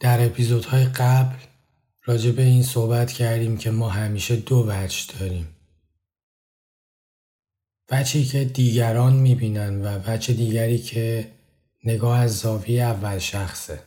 در اپیزودهای قبل راجع به این صحبت کردیم که ما همیشه دو وجه داریم. وجهی که دیگران می‌بینن و وجه دیگری که نگاه از زاویه اول شخصه.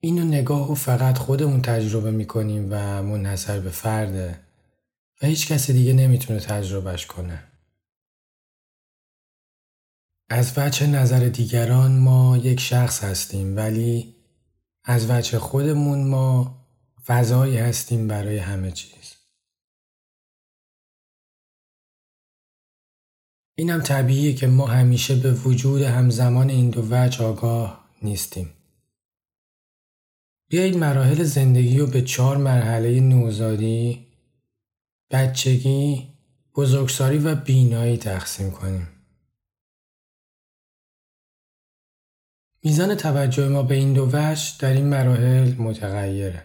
اینو نگاه و فقط خودمون تجربه می‌کنیم و منحصر به فرده و هیچ کس دیگه نمی‌تونه تجربهش کنه. از وجه نظر دیگران ما یک شخص هستیم ولی از وجه خودمون ما فضایی هستیم برای همه چیز. اینم طبیعیه که ما همیشه به وجود همزمان این دو وجه آگاه نیستیم. بیایید مراحل زندگی رو به چهار مرحله نوزادی، بچگی، بزرگسالی و بینایی تقسیم کنیم. میزان توجه ما به این دو وجه در این مراحل متغیره.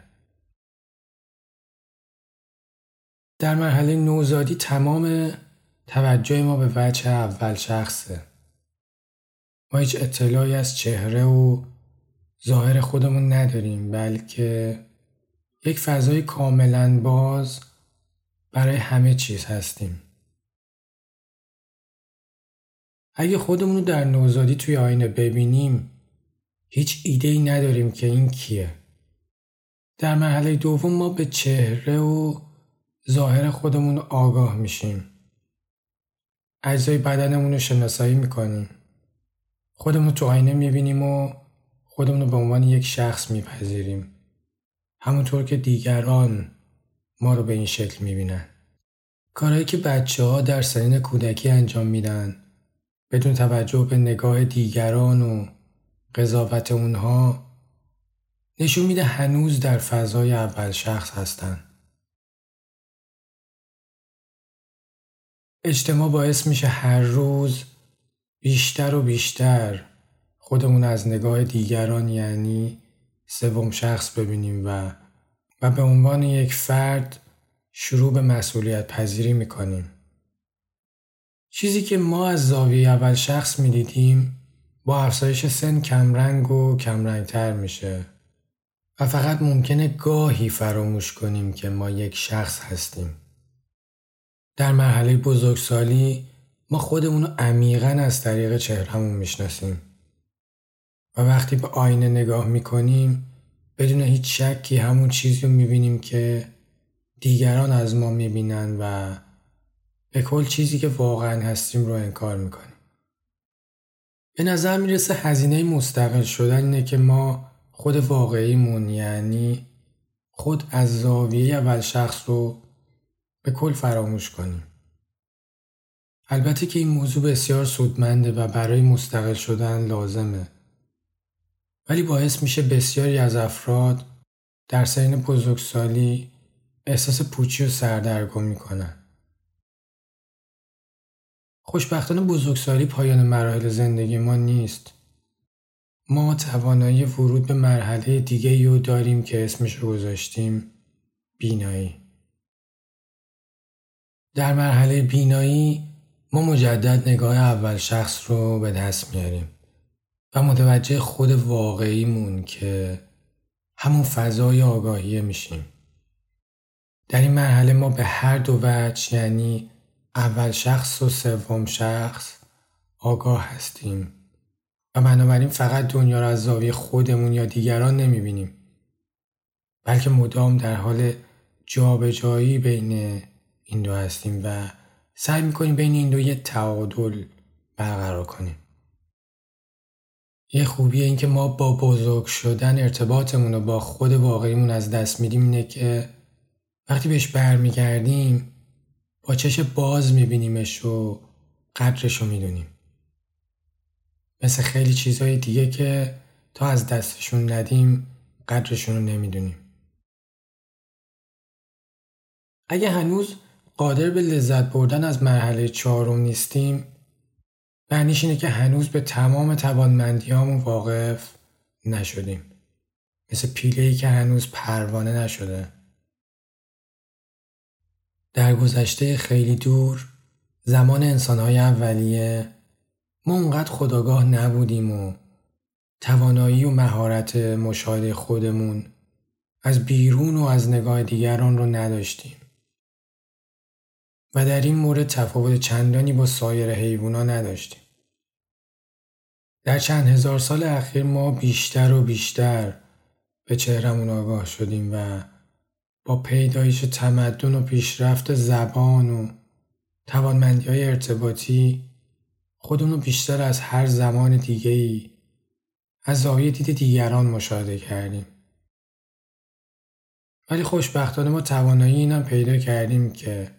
در مرحله نوزادی تمام توجه ما به وجه اول شخصه. ما هیچ اطلاعی از چهره و ظاهر خودمون نداریم بلکه یک فضای کاملا باز برای همه چیز هستیم. اگه خودمون رو در نوزادی توی آینه ببینیم هیچ ایده ای نداریم که این کیه. در مرحله دوم ما به چهره و ظاهر خودمون آگاه میشیم. اجزای بدنمون رو شناسایی می‌کنیم. خودمون تو آینه می‌بینیم و خودمون رو به عنوان یک شخص میپذیریم. همونطور که دیگران ما رو به این شکل می‌بینن. کارهایی که بچه ها در سنین کودکی انجام میدن بدون توجه به نگاه دیگران و قضاوت اونها نشون میده هنوز در فضای اول شخص هستن. اجتماع باعث میشه هر روز بیشتر و بیشتر خودمون از نگاه دیگران یعنی سوم شخص ببینیم و و به عنوان یک فرد شروع به مسئولیت پذیری می‌کنیم. چیزی که ما از زاویه اول شخص می‌دیدیم با افزایش سن کمرنگ و کمرنگتر میشه و فقط ممکنه گاهی فراموش کنیم که ما یک شخص هستیم. در مرحله بزرگسالی ما خودمون رو عمیقا از طریق چهرهمون می‌شناسیم و وقتی به آینه نگاه می‌کنیم بدون هیچ شکی همون چیزی رو می‌بینیم که دیگران از ما می‌بینن و به کل چیزی که واقعا هستیم رو انکار می‌کنیم. به نظر می‌رسه هزینه مستقل شدن اینه که ما خود واقعیمون یعنی خود از زاویه اول شخص رو به کل فراموش کنیم. البته که این موضوع بسیار سودمنده و برای مستقل شدن لازمه. ولی باعث میشه بسیاری از افراد در سین بزرگسالی احساس پوچی و سردرگم می‌کنن. خوشبختانه بزرگسالی پایان مراحل زندگی ما نیست. ما توانایی ورود به مرحله دیگه رو داریم که اسمش رو گذاشتیم بینایی. در مرحله بینایی ما مجدد نگاه اول شخص رو به دست میاریم و متوجه خود واقعیمون که همون فضای آگاهیه میشیم. در این مرحله ما به هر دو وجه یعنی اول شخص و سوم شخص آگاه هستیم. و بنابراین فقط دنیا را از زاویه خودمون یا دیگران نمی‌بینیم. بلکه مدام در حال جابجایی بین این دو هستیم و سعی می‌کنیم بین این دو یه تعادل برقرار کنیم. یه خوبی این که ما با بزرگ شدن ارتباطمون رو با خود واقعیمون از دست میدیم اینه که وقتی بهش برمیگردیم با چش باز میبینیمش و قدرش رو می‌دونیم. مثل خیلی چیزهای دیگه که تا از دستشون ندیم قدرشون رو نمی‌دونیم. اگه هنوز قادر به لذت بردن از مرحله چهارم نیستیم معنیش اینه که هنوز به تمام توانمندیامون واقف نشدیم. مثل پیلهی که هنوز پروانه نشده. در گذشته خیلی دور زمان انسانهای اولیه ما اونقدر خداگاه نبودیم و توانایی و مهارت مشاهده خودمون از بیرون و از نگاه دیگران رو نداشتیم و در این مورد تفاوت چندانی با سایر حیوانا نداشتیم. در چند هزار سال اخیر ما بیشتر و بیشتر به چهرمون آگاه شدیم و با پیدایش تمدن و پیشرفت زبان و توانمندی های ارتباطی خودمون بیشتر از هر زمان دیگه ای از زاویه دید دیگران مشاهده کردیم. ولی خوشبختانه ما توانایی اینم پیدا کردیم که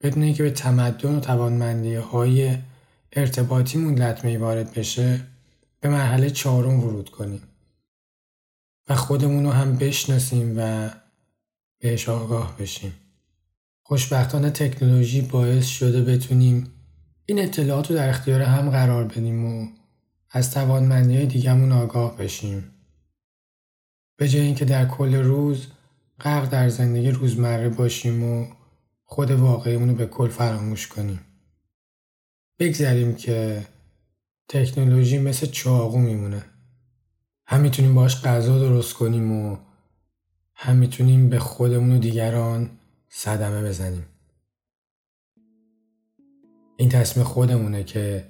بدون اینکه به تمدن و توانمندی های ارتباطیمون لطمه وارد بشه به مرحله چهارم ورود کنیم و خودمون رو هم بشناسیم و بهش آگاه بشیم. خوشبختانه تکنولوژی باعث شده بتونیم این اطلاعات رو در اختیار هم قرار بدیم و از توانمندی های دیگمون آگاه بشیم. به جای اینکه در کل روز غرق در زندگی روزمره باشیم و خود واقعیمون رو به کل فراموش کنیم. بگذاریم که تکنولوژی مثل چاقو میمونه. هم می‌تونیم باش غذا درست کنیم و هم می‌تونیم به خودمون و دیگران صدمه بزنیم. این تصمیم خودمونه که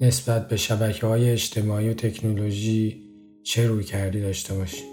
نسبت به شبکه های اجتماعی و تکنولوژی چه روی کردی داشته باشیم.